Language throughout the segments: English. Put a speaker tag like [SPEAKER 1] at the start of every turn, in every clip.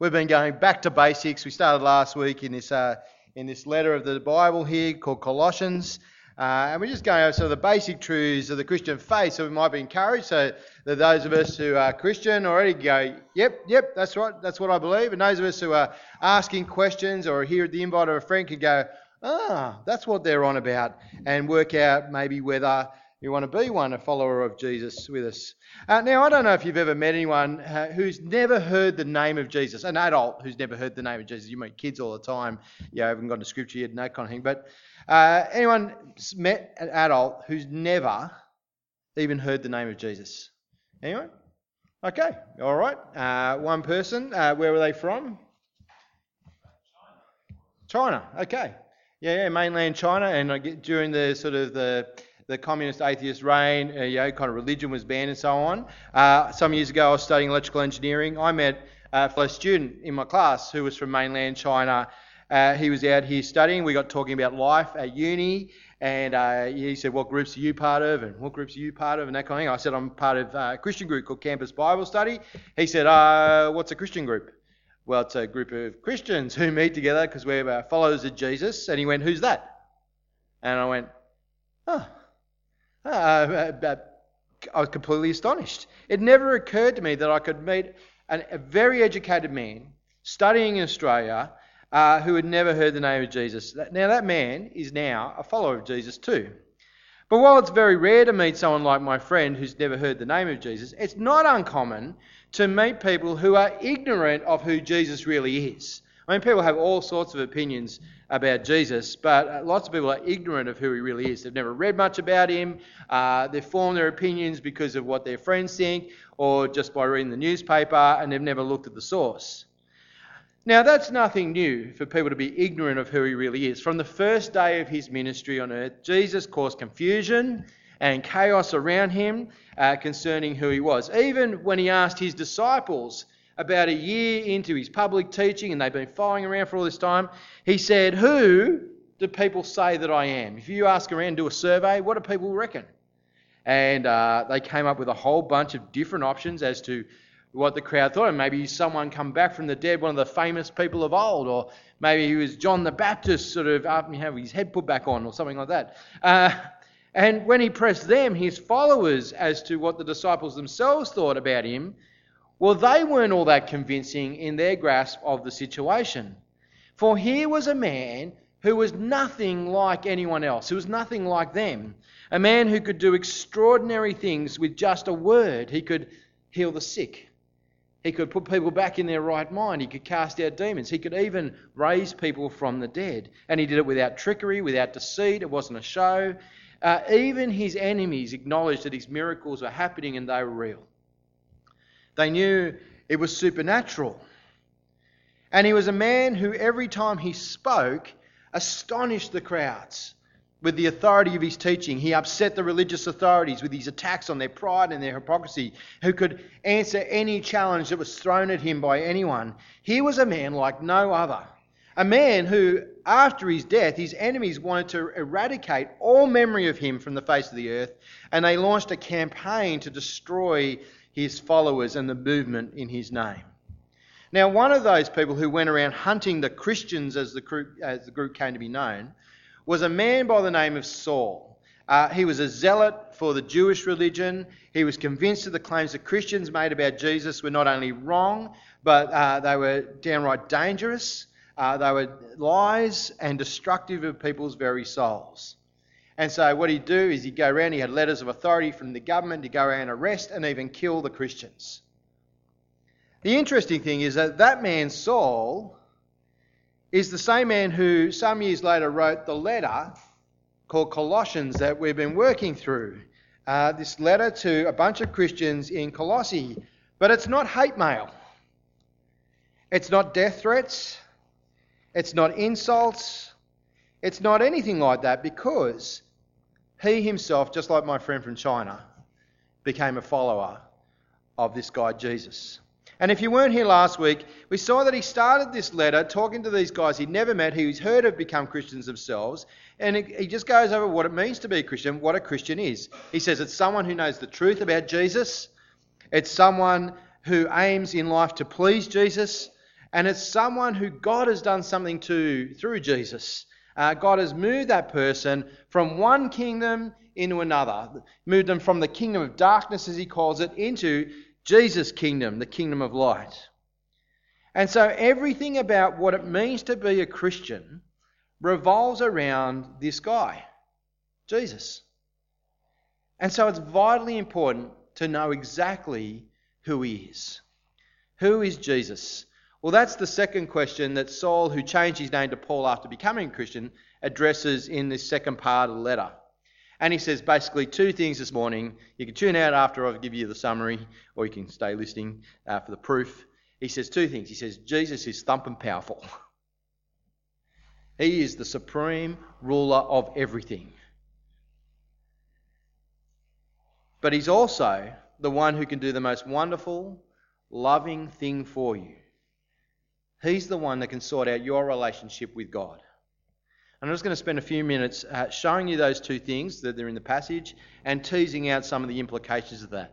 [SPEAKER 1] We've been going back to basics. We started last week in this uh, in this letter of the Bible here called Colossians, uh, and we're just going over some of the basic truths of the Christian faith, so we might be encouraged. So that those of us who are Christian already go, yep, yep, that's right, that's what I believe, and those of us who are asking questions or here at the invite of a friend can go, ah, that's what they're on about, and work out maybe whether you want to be one, a follower of Jesus with us. Uh, now, I don't know if you've ever met anyone uh, who's never heard the name of Jesus, an adult who's never heard the name of Jesus. You meet kids all the time, you haven't gone to scripture yet, and that kind of thing. But uh, anyone met an adult who's never even heard the name of Jesus? Anyone? Okay, all right. Uh, one person. Uh, where were they from? China. China. Okay. Yeah, yeah, mainland China, and during the sort of the the communist atheist reign, uh, you know, kind of religion was banned and so on. Uh, some years ago, I was studying electrical engineering. I met a fellow student in my class who was from mainland China. Uh, he was out here studying. We got talking about life at uni, and uh, he said, "What groups are you part of?" and "What groups are you part of?" and that kind of thing. I said, "I'm part of a Christian group called Campus Bible Study." He said, uh, "What's a Christian group?" Well, it's a group of Christians who meet together because we're uh, followers of Jesus. And he went, "Who's that?" And I went, "Oh." Uh, uh, I was completely astonished. It never occurred to me that I could meet an, a very educated man studying in Australia uh, who had never heard the name of Jesus. Now, that man is now a follower of Jesus too. But while it's very rare to meet someone like my friend who's never heard the name of Jesus, it's not uncommon to meet people who are ignorant of who Jesus really is. I mean, people have all sorts of opinions about Jesus, but uh, lots of people are ignorant of who he really is. They've never read much about him. Uh, they've formed their opinions because of what their friends think or just by reading the newspaper, and they've never looked at the source. Now, that's nothing new for people to be ignorant of who he really is. From the first day of his ministry on earth, Jesus caused confusion and chaos around him uh, concerning who he was. Even when he asked his disciples about a year into his public teaching, and they've been following around for all this time, he said, Who do people say that I am? If you ask around, do a survey, what do people reckon? And uh, they came up with a whole bunch of different options as to what the crowd thought. And maybe someone come back from the dead, one of the famous people of old, or maybe he was John the Baptist, sort of after having his head put back on, or something like that. Uh, and when he pressed them, his followers, as to what the disciples themselves thought about him, well, they weren't all that convincing in their grasp of the situation. For here was a man who was nothing like anyone else, who was nothing like them. A man who could do extraordinary things with just a word. He could heal the sick. He could put people back in their right mind. He could cast out demons. He could even raise people from the dead. And he did it without trickery, without deceit. It wasn't a show. Uh, even his enemies acknowledged that his miracles were happening and they were real. They knew it was supernatural. And he was a man who, every time he spoke, astonished the crowds with the authority of his teaching. He upset the religious authorities with his attacks on their pride and their hypocrisy, who could answer any challenge that was thrown at him by anyone. He was a man like no other. A man who, after his death, his enemies wanted to eradicate all memory of him from the face of the earth, and they launched a campaign to destroy his followers and the movement in his name. Now, one of those people who went around hunting the Christians, as the group, as the group came to be known, was a man by the name of Saul. Uh, he was a zealot for the Jewish religion. He was convinced that the claims that Christians made about Jesus were not only wrong, but uh, they were downright dangerous. Uh, they were lies and destructive of people's very souls. And so what he'd do is he'd go around, he had letters of authority from the government to go around and arrest and even kill the Christians. The interesting thing is that that man, Saul, is the same man who some years later wrote the letter called Colossians that we've been working through. Uh, this letter to a bunch of Christians in Colossae. But it's not hate mail. It's not death threats. It's not insults. It's not anything like that because he himself, just like my friend from China, became a follower of this guy Jesus. And if you weren't here last week, we saw that he started this letter talking to these guys he'd never met, who he's heard have become Christians themselves. And he just goes over what it means to be a Christian, what a Christian is. He says it's someone who knows the truth about Jesus, it's someone who aims in life to please Jesus, And it's someone who God has done something to through Jesus. Uh, God has moved that person from one kingdom into another, moved them from the kingdom of darkness, as he calls it, into Jesus' kingdom, the kingdom of light. And so everything about what it means to be a Christian revolves around this guy, Jesus. And so it's vitally important to know exactly who he is. Who is Jesus? Well, that's the second question that Saul, who changed his name to Paul after becoming a Christian, addresses in this second part of the letter. And he says basically two things this morning. You can tune out after I give you the summary, or you can stay listening uh, for the proof. He says two things. He says, Jesus is thumping powerful. He is the supreme ruler of everything. But he's also the one who can do the most wonderful, loving thing for you. He's the one that can sort out your relationship with God. I'm just going to spend a few minutes uh, showing you those two things that are in the passage and teasing out some of the implications of that.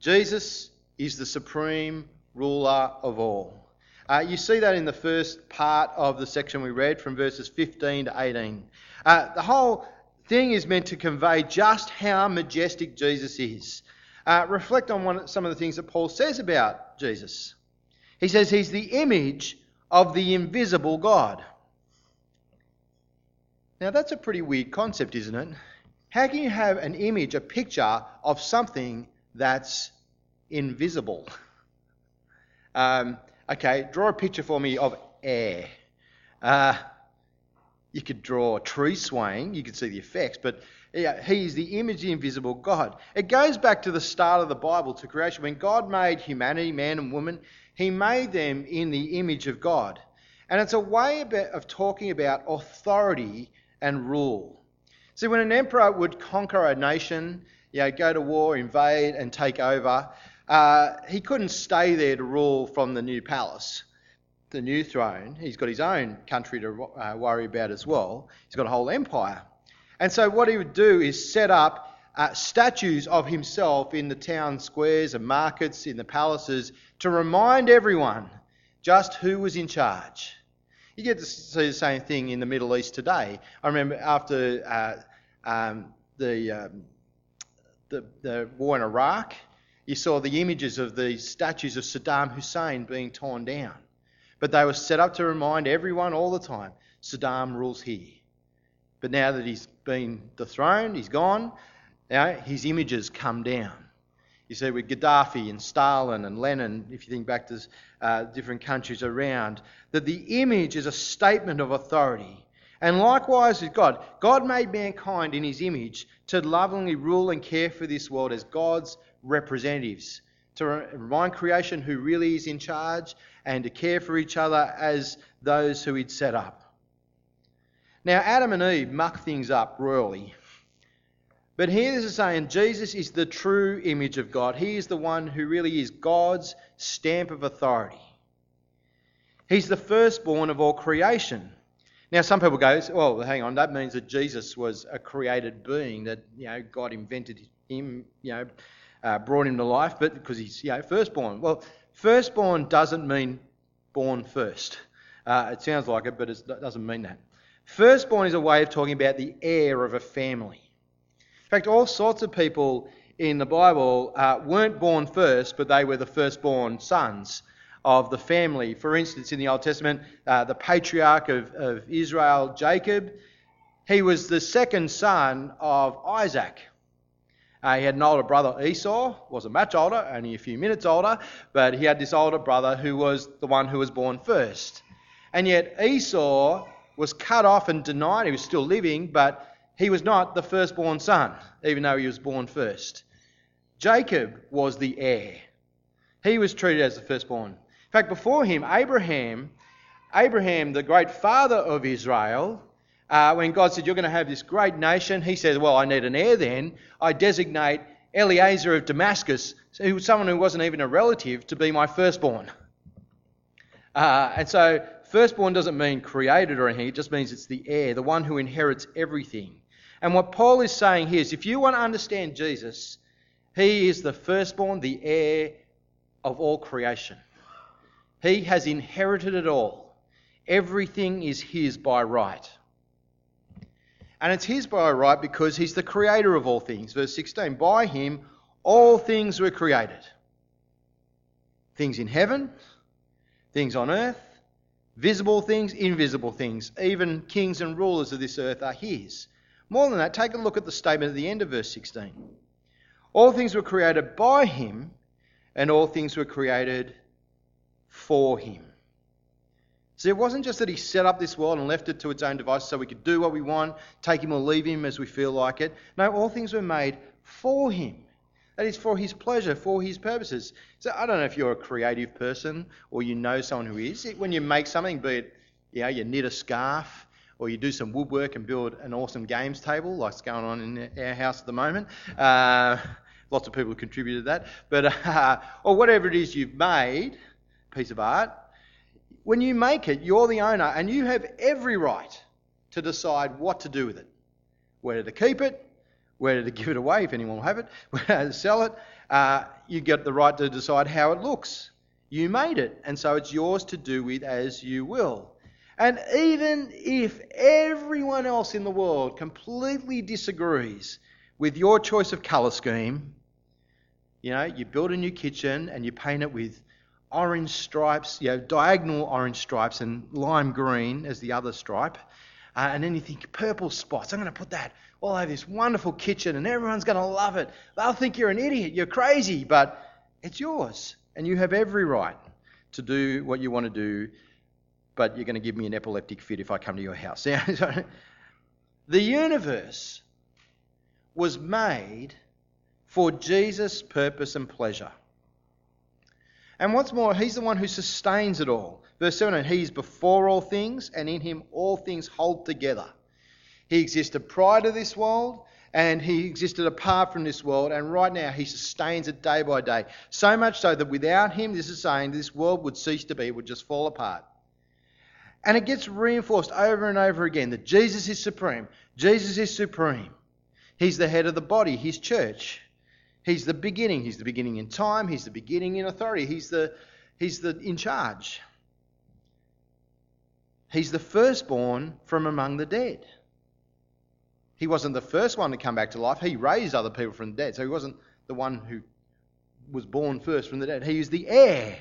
[SPEAKER 1] Jesus is the supreme ruler of all. Uh, you see that in the first part of the section we read from verses 15 to 18. Uh, the whole thing is meant to convey just how majestic Jesus is. Uh, reflect on one, some of the things that Paul says about Jesus. He says he's the image of the invisible God. Now, that's a pretty weird concept, isn't it? How can you have an image, a picture of something that's invisible? Um, okay, draw a picture for me of air. Uh, you could draw a tree swaying, you could see the effects, but yeah, he is the image of the invisible God. It goes back to the start of the Bible, to creation. When God made humanity, man and woman, he made them in the image of God. And it's a way of talking about authority and rule. See, when an emperor would conquer a nation, you know, go to war, invade, and take over, uh, he couldn't stay there to rule from the new palace, the new throne. He's got his own country to uh, worry about as well. He's got a whole empire. And so, what he would do is set up uh, statues of himself in the town squares and markets, in the palaces, to remind everyone just who was in charge. You get to see the same thing in the Middle East today. I remember after uh, um, the, um, the, the war in Iraq, you saw the images of the statues of Saddam Hussein being torn down. But they were set up to remind everyone all the time Saddam rules here. But now that he's been dethroned, he's gone, now his images come down. You see, with Gaddafi and Stalin and Lenin, if you think back to uh, different countries around, that the image is a statement of authority. And likewise with God, God made mankind in his image to lovingly rule and care for this world as God's representatives, to remind creation who really is in charge, and to care for each other as those who he'd set up. Now, Adam and Eve muck things up royally. But here this is saying Jesus is the true image of God. He is the one who really is God's stamp of authority. He's the firstborn of all creation. Now, some people go, well, hang on, that means that Jesus was a created being, that, you know, God invented him, you know, uh, brought him to life, but because he's you know, firstborn. Well, firstborn doesn't mean born first. Uh, it sounds like it, but it doesn't mean that. Firstborn is a way of talking about the heir of a family. In fact, all sorts of people in the Bible uh, weren't born first, but they were the firstborn sons of the family. For instance, in the Old Testament, uh, the patriarch of, of Israel, Jacob, he was the second son of Isaac. Uh, he had an older brother, Esau, wasn't much older, only a few minutes older, but he had this older brother who was the one who was born first. And yet Esau was cut off and denied. He was still living, but he was not the firstborn son, even though he was born first. Jacob was the heir. He was treated as the firstborn. In fact, before him, Abraham, Abraham, the great father of Israel, uh, when God said, You're going to have this great nation, he said, Well, I need an heir then. I designate Eliezer of Damascus, who was someone who wasn't even a relative, to be my firstborn. Uh, and so, firstborn doesn't mean created or anything, it just means it's the heir, the one who inherits everything. And what Paul is saying here is if you want to understand Jesus, he is the firstborn, the heir of all creation. He has inherited it all. Everything is his by right. And it's his by right because he's the creator of all things. Verse 16 By him all things were created things in heaven, things on earth, visible things, invisible things. Even kings and rulers of this earth are his. More than that, take a look at the statement at the end of verse 16. All things were created by him, and all things were created for him. See, it wasn't just that he set up this world and left it to its own devices so we could do what we want, take him or leave him as we feel like it. No, all things were made for him. That is for his pleasure, for his purposes. So I don't know if you're a creative person or you know someone who is. When you make something, be it you, know, you knit a scarf or you do some woodwork and build an awesome games table, like's going on in our house at the moment. Uh, lots of people have contributed that. But uh, or whatever it is you've made, piece of art, when you make it, you're the owner and you have every right to decide what to do with it. Whether to keep it, whether to give it away if anyone will have it, whether to sell it. Uh, you get the right to decide how it looks. You made it, and so it's yours to do with as you will. And even if everyone else in the world completely disagrees with your choice of colour scheme, you know, you build a new kitchen and you paint it with orange stripes, you know, diagonal orange stripes and lime green as the other stripe. Uh, and then you think purple spots. I'm going to put that all over this wonderful kitchen, and everyone's going to love it. They'll think you're an idiot, you're crazy, but it's yours, and you have every right to do what you want to do. But you're going to give me an epileptic fit if I come to your house. the universe was made for Jesus' purpose and pleasure. And what's more, he's the one who sustains it all. Verse 17, he's before all things, and in him all things hold together. He existed prior to this world, and he existed apart from this world, and right now he sustains it day by day. So much so that without him, this is saying, this world would cease to be, would just fall apart. And it gets reinforced over and over again that Jesus is supreme. Jesus is supreme. He's the head of the body, his church. He's the beginning. He's the beginning in time. He's the beginning in authority. He's the, he's the in charge. He's the firstborn from among the dead. He wasn't the first one to come back to life. He raised other people from the dead. So he wasn't the one who was born first from the dead. He is the heir.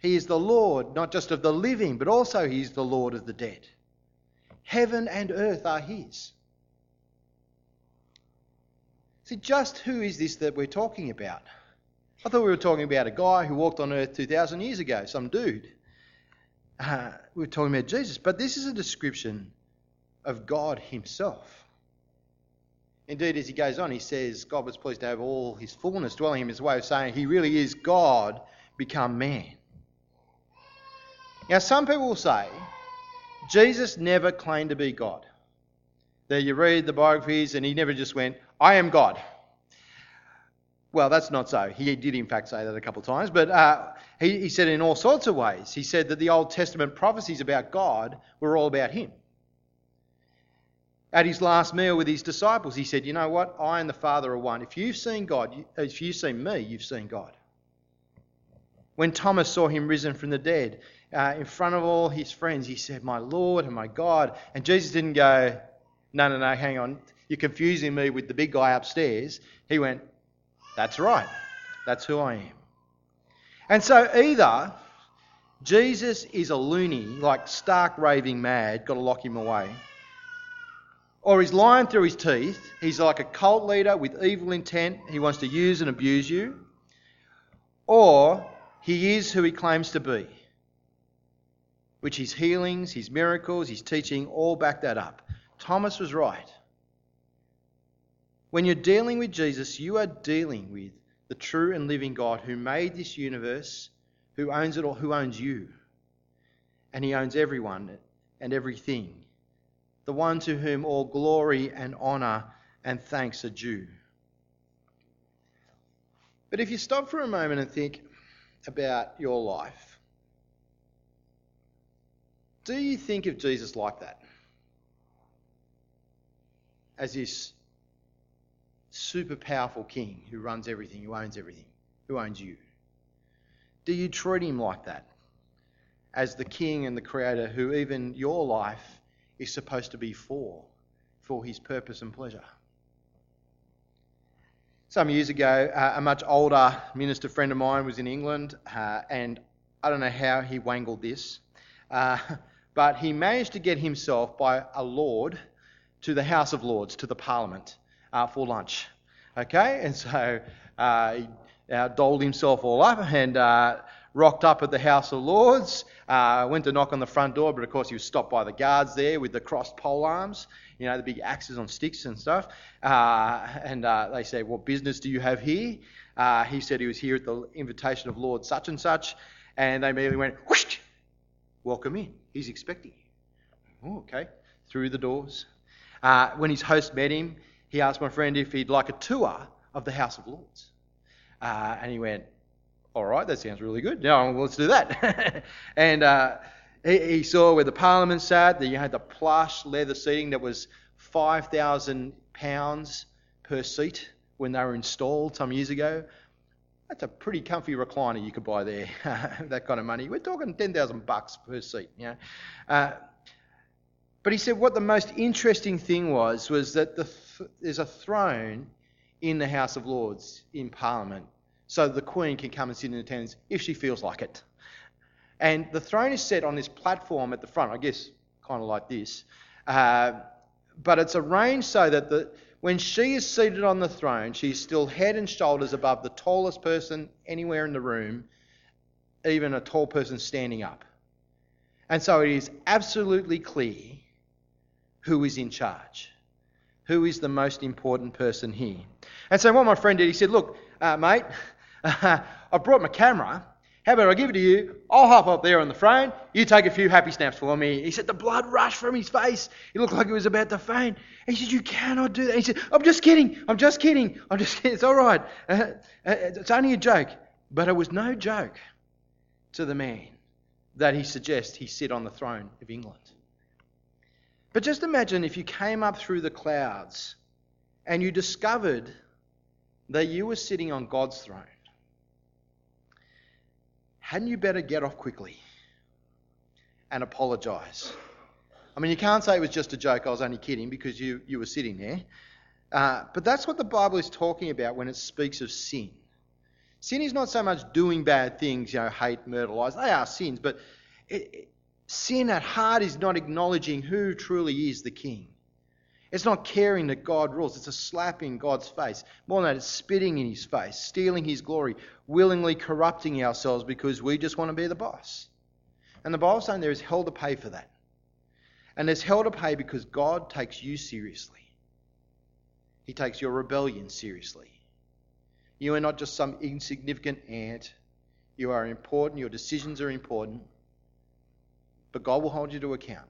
[SPEAKER 1] He is the Lord, not just of the living, but also he is the Lord of the dead. Heaven and earth are his. See, just who is this that we're talking about? I thought we were talking about a guy who walked on earth 2,000 years ago, some dude. Uh, we were talking about Jesus, but this is a description of God Himself. Indeed, as he goes on, he says God was pleased to have all His fullness dwelling in Him, his way of saying He really is God become man. Now, some people will say Jesus never claimed to be God. There you read the biographies and he never just went, I am God. Well, that's not so. He did, in fact, say that a couple of times, but uh, he, he said it in all sorts of ways. He said that the Old Testament prophecies about God were all about him. At his last meal with his disciples, he said, You know what? I and the Father are one. If you've seen God, if you've seen me, you've seen God. When Thomas saw him risen from the dead, uh, in front of all his friends, he said, My Lord and my God. And Jesus didn't go, No, no, no, hang on. You're confusing me with the big guy upstairs. He went, That's right. That's who I am. And so either Jesus is a loony, like stark raving mad, got to lock him away, or he's lying through his teeth. He's like a cult leader with evil intent. He wants to use and abuse you. Or he is who he claims to be, which his healings, his miracles, his teaching all back that up. Thomas was right. When you're dealing with Jesus, you are dealing with the true and living God who made this universe, who owns it all, who owns you. And he owns everyone and everything. The one to whom all glory and honour and thanks are due. But if you stop for a moment and think about your life, do you think of Jesus like that? As this super powerful king who runs everything, who owns everything, who owns you? Do you treat him like that? As the king and the creator who even your life is supposed to be for, for his purpose and pleasure. Some years ago, uh, a much older minister friend of mine was in England, uh, and I don't know how he wangled this, uh, but he managed to get himself by a lord to the House of Lords, to the Parliament, uh, for lunch. Okay, and so uh, he uh, doled himself all up and rocked up at the House of Lords, uh, went to knock on the front door, but of course he was stopped by the guards there with the crossed pole arms, you know, the big axes on sticks and stuff. Uh, and uh, they said, What business do you have here? Uh, he said he was here at the invitation of Lord such and such. And they immediately went, Whoosh! Welcome in. He's expecting you. Oh, okay. Through the doors. Uh, when his host met him, he asked my friend if he'd like a tour of the House of Lords. Uh, and he went, all right, that sounds really good. Well, let's do that. and uh, he, he, saw where the Parliament sat. That you had the plush leather seating that was five thousand pounds per seat when they were installed some years ago. That's a pretty comfy recliner you could buy there. that kind of money. We're talking ten thousand bucks per seat. You know? Uh, but he said what the most interesting thing was was that the th- there's a throne in the House of Lords in Parliament so the Queen can come and sit in attendance if she feels like it. And the throne is set on this platform at the front, I guess kind of like this. Uh, but it's arranged so that the, when she is seated on the throne, she's still head and shoulders above the tallest person anywhere in the room, even a tall person standing up. And so it is absolutely clear who is in charge, who is the most important person here. And so what my friend did, he said, Look, uh, mate, I've brought my camera. How about I give it to you? I'll hop up there on the frame. You take a few happy snaps for me. He said the blood rushed from his face. He looked like he was about to faint. He said, You cannot do that. He said, I'm just kidding. I'm just kidding. I'm just kidding. It's all right. Uh, uh, it's only a joke. But it was no joke to the man that he suggests he sit on the throne of England. But just imagine if you came up through the clouds and you discovered that you were sitting on God's throne hadn't you better get off quickly and apologise? I mean, you can't say it was just a joke, I was only kidding, because you, you were sitting there. Uh, but that's what the Bible is talking about when it speaks of sin. Sin is not so much doing bad things, you know, hate, murder, lies. They are sins, but it, it, sin at heart is not acknowledging who truly is the King. It's not caring that God rules. It's a slap in God's face. More than that, it's spitting in his face, stealing his glory, willingly corrupting ourselves because we just want to be the boss. And the Bible's saying there is hell to pay for that. And there's hell to pay because God takes you seriously. He takes your rebellion seriously. You are not just some insignificant ant. You are important. Your decisions are important. But God will hold you to account.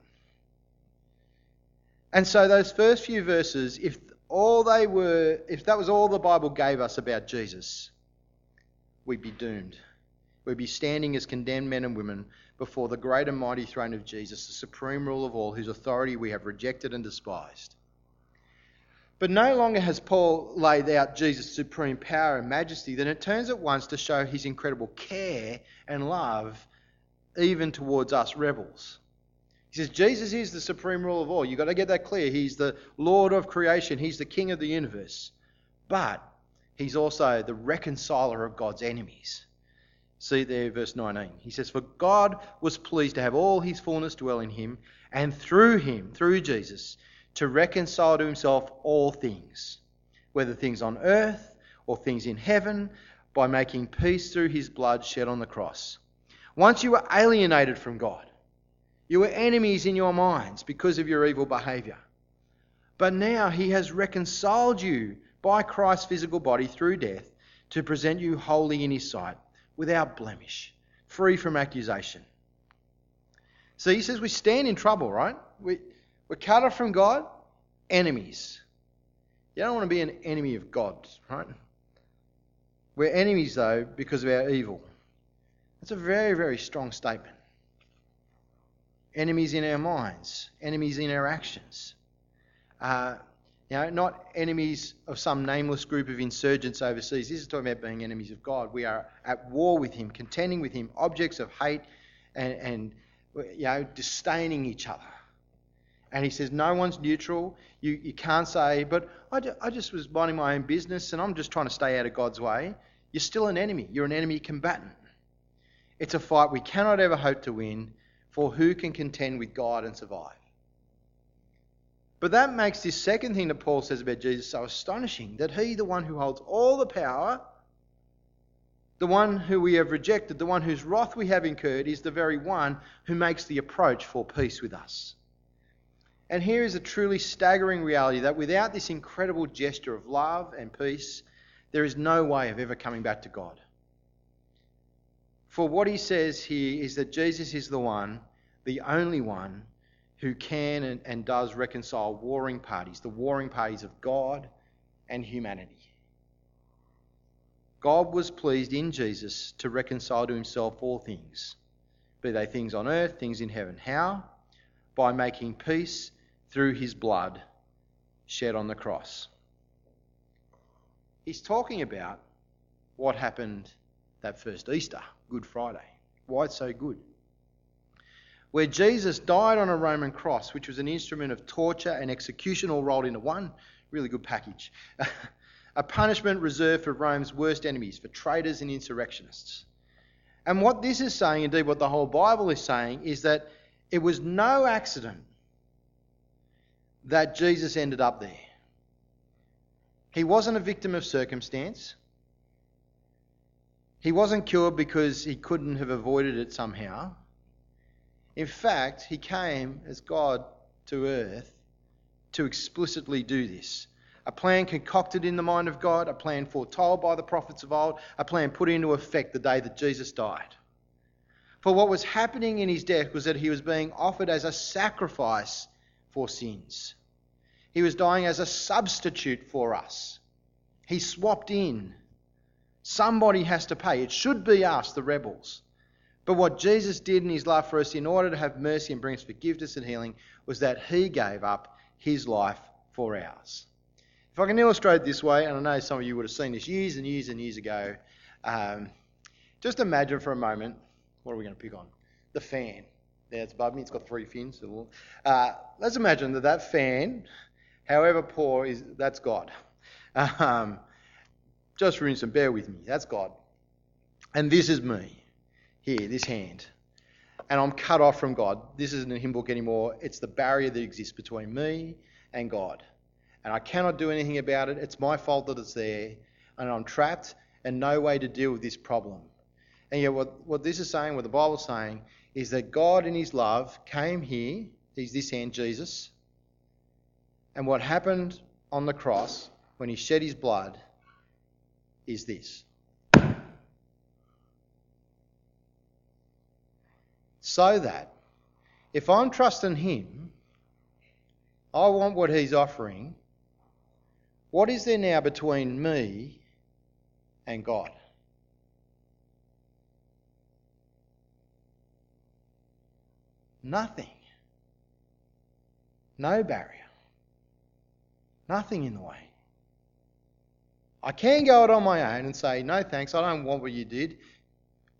[SPEAKER 1] And so those first few verses, if all they were, if that was all the Bible gave us about Jesus, we'd be doomed. We'd be standing as condemned men and women before the great and mighty throne of Jesus, the supreme rule of all, whose authority we have rejected and despised. But no longer has Paul laid out Jesus' supreme power and majesty, then it turns at once to show his incredible care and love even towards us rebels. He says Jesus is the supreme rule of all. You've got to get that clear. He's the Lord of creation, He's the King of the universe. But He's also the reconciler of God's enemies. See there, verse 19. He says, For God was pleased to have all His fullness dwell in Him, and through Him, through Jesus, to reconcile to Himself all things, whether things on earth or things in heaven, by making peace through His blood shed on the cross. Once you were alienated from God, you were enemies in your minds because of your evil behavior. But now he has reconciled you by Christ's physical body through death to present you holy in his sight, without blemish, free from accusation. So he says we stand in trouble, right? We, we're cut off from God, enemies. You don't want to be an enemy of God, right? We're enemies, though, because of our evil. That's a very, very strong statement enemies in our minds, enemies in our actions. Uh, know, not enemies of some nameless group of insurgents overseas. This is talking about being enemies of God. We are at war with Him, contending with Him, objects of hate and, and you know, disdaining each other. And he says, No one's neutral. You, you can't say, But I, ju- I just was minding my own business and I'm just trying to stay out of God's way. You're still an enemy. You're an enemy combatant. It's a fight we cannot ever hope to win, for who can contend with God and survive? But that makes this second thing that Paul says about Jesus so astonishing that he, the one who holds all the power, the one who we have rejected, the one whose wrath we have incurred, is the very one who makes the approach for peace with us. And here is a truly staggering reality that without this incredible gesture of love and peace, there is no way of ever coming back to God. For what he says here is that Jesus is the one, the only one, who can and, and does reconcile warring parties, the warring parties of God and humanity. God was pleased in Jesus to reconcile to himself all things, be they things on earth, things in heaven. How? By making peace through his blood shed on the cross. He's talking about what happened that first Easter, Good Friday. Why it's so good where Jesus died on a Roman cross, which was an instrument of torture and execution all rolled into one. Really good package. a punishment reserved for Rome's worst enemies, for traitors and insurrectionists. And what this is saying, indeed, what the whole Bible is saying, is that it was no accident that Jesus ended up there. He wasn't a victim of circumstance. He wasn't cured because he couldn't have avoided it somehow. In fact, he came as God to earth to explicitly do this. A plan concocted in the mind of God, a plan foretold by the prophets of old, a plan put into effect the day that Jesus died. For what was happening in his death was that he was being offered as a sacrifice for sins. He was dying as a substitute for us. He swapped in. Somebody has to pay. It should be us, the rebels. But what Jesus did in his love for us in order to have mercy and bring us forgiveness and healing was that he gave up his life for ours. If I can illustrate this way, and I know some of you would have seen this years and years and years ago, um, just imagine for a moment what are we going to pick on? The fan. There, it's above me, it's got three fins. Uh, let's imagine that that fan, however poor, is that's God. Um, just for instance, bear with me, that's God. And this is me here, this hand, and I'm cut off from God. This isn't a hymn book anymore. It's the barrier that exists between me and God. And I cannot do anything about it. It's my fault that it's there. And I'm trapped and no way to deal with this problem. And yet, what, what this is saying, what the Bible's saying, is that God in His love came here. He's this hand, Jesus. And what happened on the cross when He shed His blood is this So that if I'm trusting Him, I want what He's offering. What is there now between me and God? Nothing. No barrier. Nothing in the way. I can go it on my own and say, no thanks, I don't want what you did.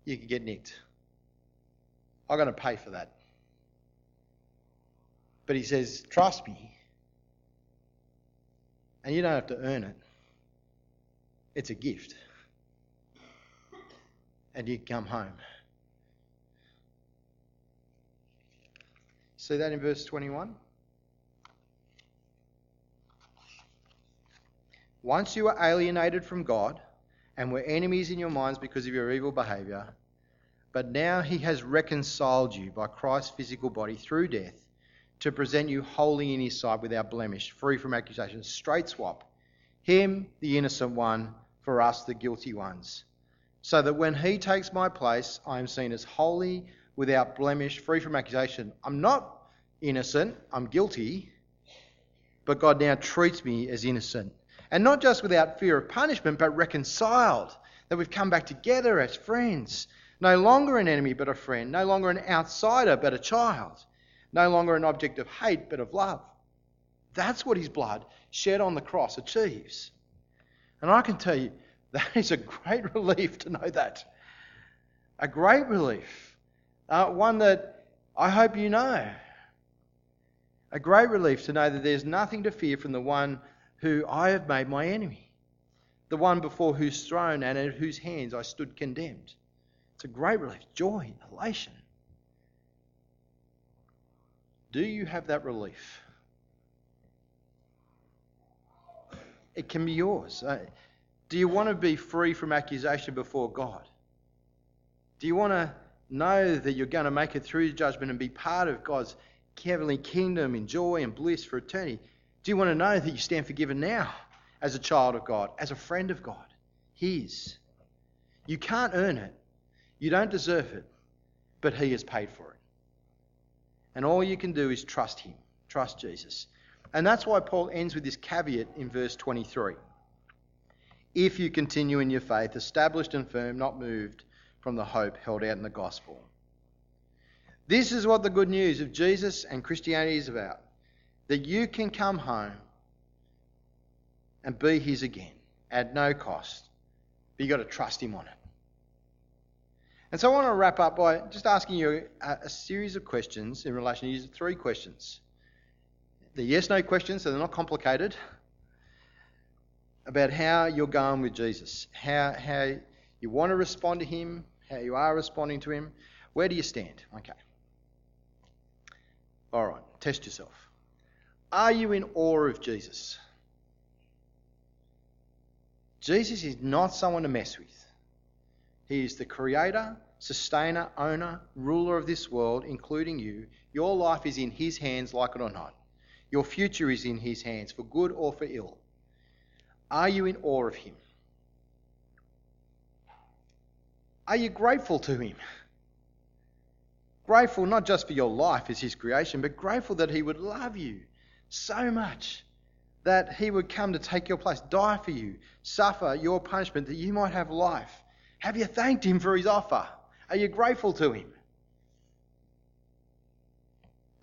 [SPEAKER 1] You could get nicked. I'm going to pay for that. But he says, trust me. And you don't have to earn it. It's a gift. And you come home. See that in verse 21? Once you were alienated from God and were enemies in your minds because of your evil behaviour, but now he has reconciled you by Christ's physical body through death to present you holy in his sight without blemish, free from accusation. Straight swap. Him, the innocent one, for us, the guilty ones. So that when he takes my place, I am seen as holy, without blemish, free from accusation. I'm not innocent, I'm guilty, but God now treats me as innocent. And not just without fear of punishment, but reconciled, that we've come back together as friends no longer an enemy, but a friend. No longer an outsider, but a child. No longer an object of hate, but of love. That's what his blood shed on the cross achieves. And I can tell you, that is a great relief to know that. A great relief. Uh, one that I hope you know. A great relief to know that there's nothing to fear from the one who I have made my enemy, the one before whose throne and at whose hands I stood condemned. It's a great relief, joy, elation. Do you have that relief? It can be yours. Uh, do you want to be free from accusation before God? Do you want to know that you're going to make it through judgment and be part of God's heavenly kingdom in joy and bliss for eternity? Do you want to know that you stand forgiven now as a child of God, as a friend of God? His. You can't earn it. You don't deserve it, but He has paid for it. And all you can do is trust Him, trust Jesus. And that's why Paul ends with this caveat in verse 23. If you continue in your faith, established and firm, not moved from the hope held out in the gospel. This is what the good news of Jesus and Christianity is about that you can come home and be His again at no cost, but you've got to trust Him on it. And so I want to wrap up by just asking you a, a series of questions in relation to these three questions. The yes no questions, so they're not complicated, about how you're going with Jesus, how, how you want to respond to Him, how you are responding to Him. Where do you stand? Okay. All right, test yourself. Are you in awe of Jesus? Jesus is not someone to mess with. He is the creator, sustainer, owner, ruler of this world, including you. Your life is in His hands, like it or not. Your future is in His hands, for good or for ill. Are you in awe of Him? Are you grateful to Him? Grateful not just for your life as His creation, but grateful that He would love you so much that He would come to take your place, die for you, suffer your punishment that you might have life. Have you thanked Him for His offer? Are you grateful to Him?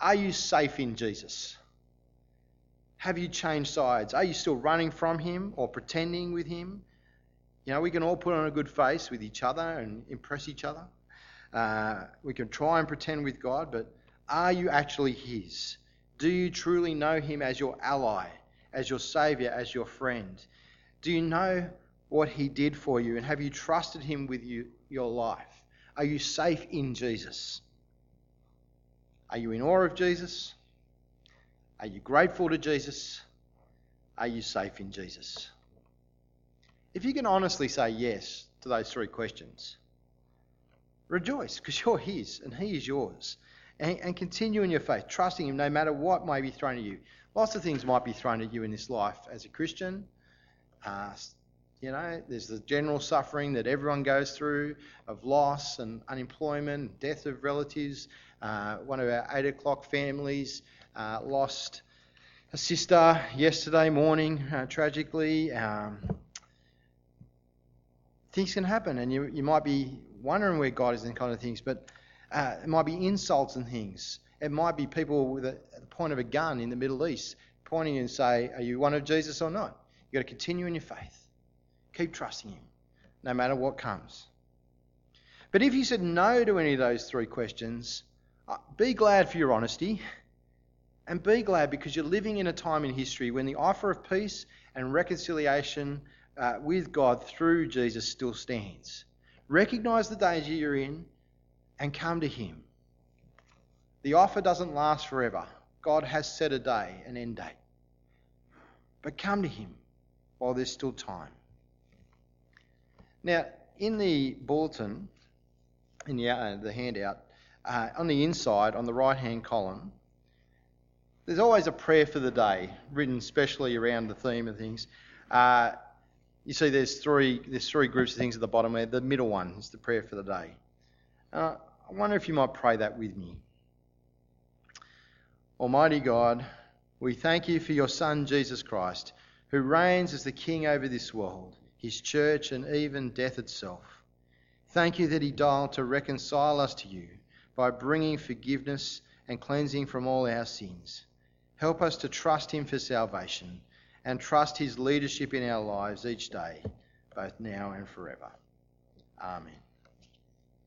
[SPEAKER 1] Are you safe in Jesus? Have you changed sides? Are you still running from Him or pretending with Him? You know, we can all put on a good face with each other and impress each other. Uh, we can try and pretend with God, but are you actually His? Do you truly know Him as your ally, as your Saviour, as your friend? Do you know what he did for you? And have you trusted him with you, your life? Are you safe in Jesus? Are you in awe of Jesus? Are you grateful to Jesus? Are you safe in Jesus? If you can honestly say yes to those three questions, rejoice because you're His and He is yours. And, and, continue in your faith, trusting Him no matter what may be thrown at you. Lots of things might be thrown at you in this life as a Christian. Uh, you know, there's the general suffering that everyone goes through of loss and unemployment, death of relatives. Uh, one of our eight o'clock families uh, lost a sister yesterday morning, uh, tragically. Um, things can happen, and you, you might be wondering where God is in kind of things, but uh, it might be insults and things. It might be people with a, the point of a gun in the Middle East pointing and say, Are you one of Jesus or not? You've got to continue in your faith. Keep trusting Him, no matter what comes. But if you said no to any of those three questions, uh, be glad for your honesty. And be glad because you're living in a time in history when the offer of peace and reconciliation uh, with God through Jesus still stands. Recognize the danger you're in and come to Him. The offer doesn't last forever. God has set a day, an end date. But come to Him while there's still time. Now, in the bulletin, in the, uh, the handout, uh, on the inside, on the right hand column, there's always a prayer for the day written specially around the theme of things. Uh, you see, there's three there's three groups of things at the bottom there. The middle one is the prayer for the day. Uh, I wonder if you might pray that with me. Almighty God, we thank you for your Son Jesus Christ, who reigns as the King over this world his church, and even death itself. Thank you that he died to reconcile us to you by bringing forgiveness and cleansing from all our sins. Help us to trust Him for salvation and trust His leadership in our lives each day, both now and forever. Amen.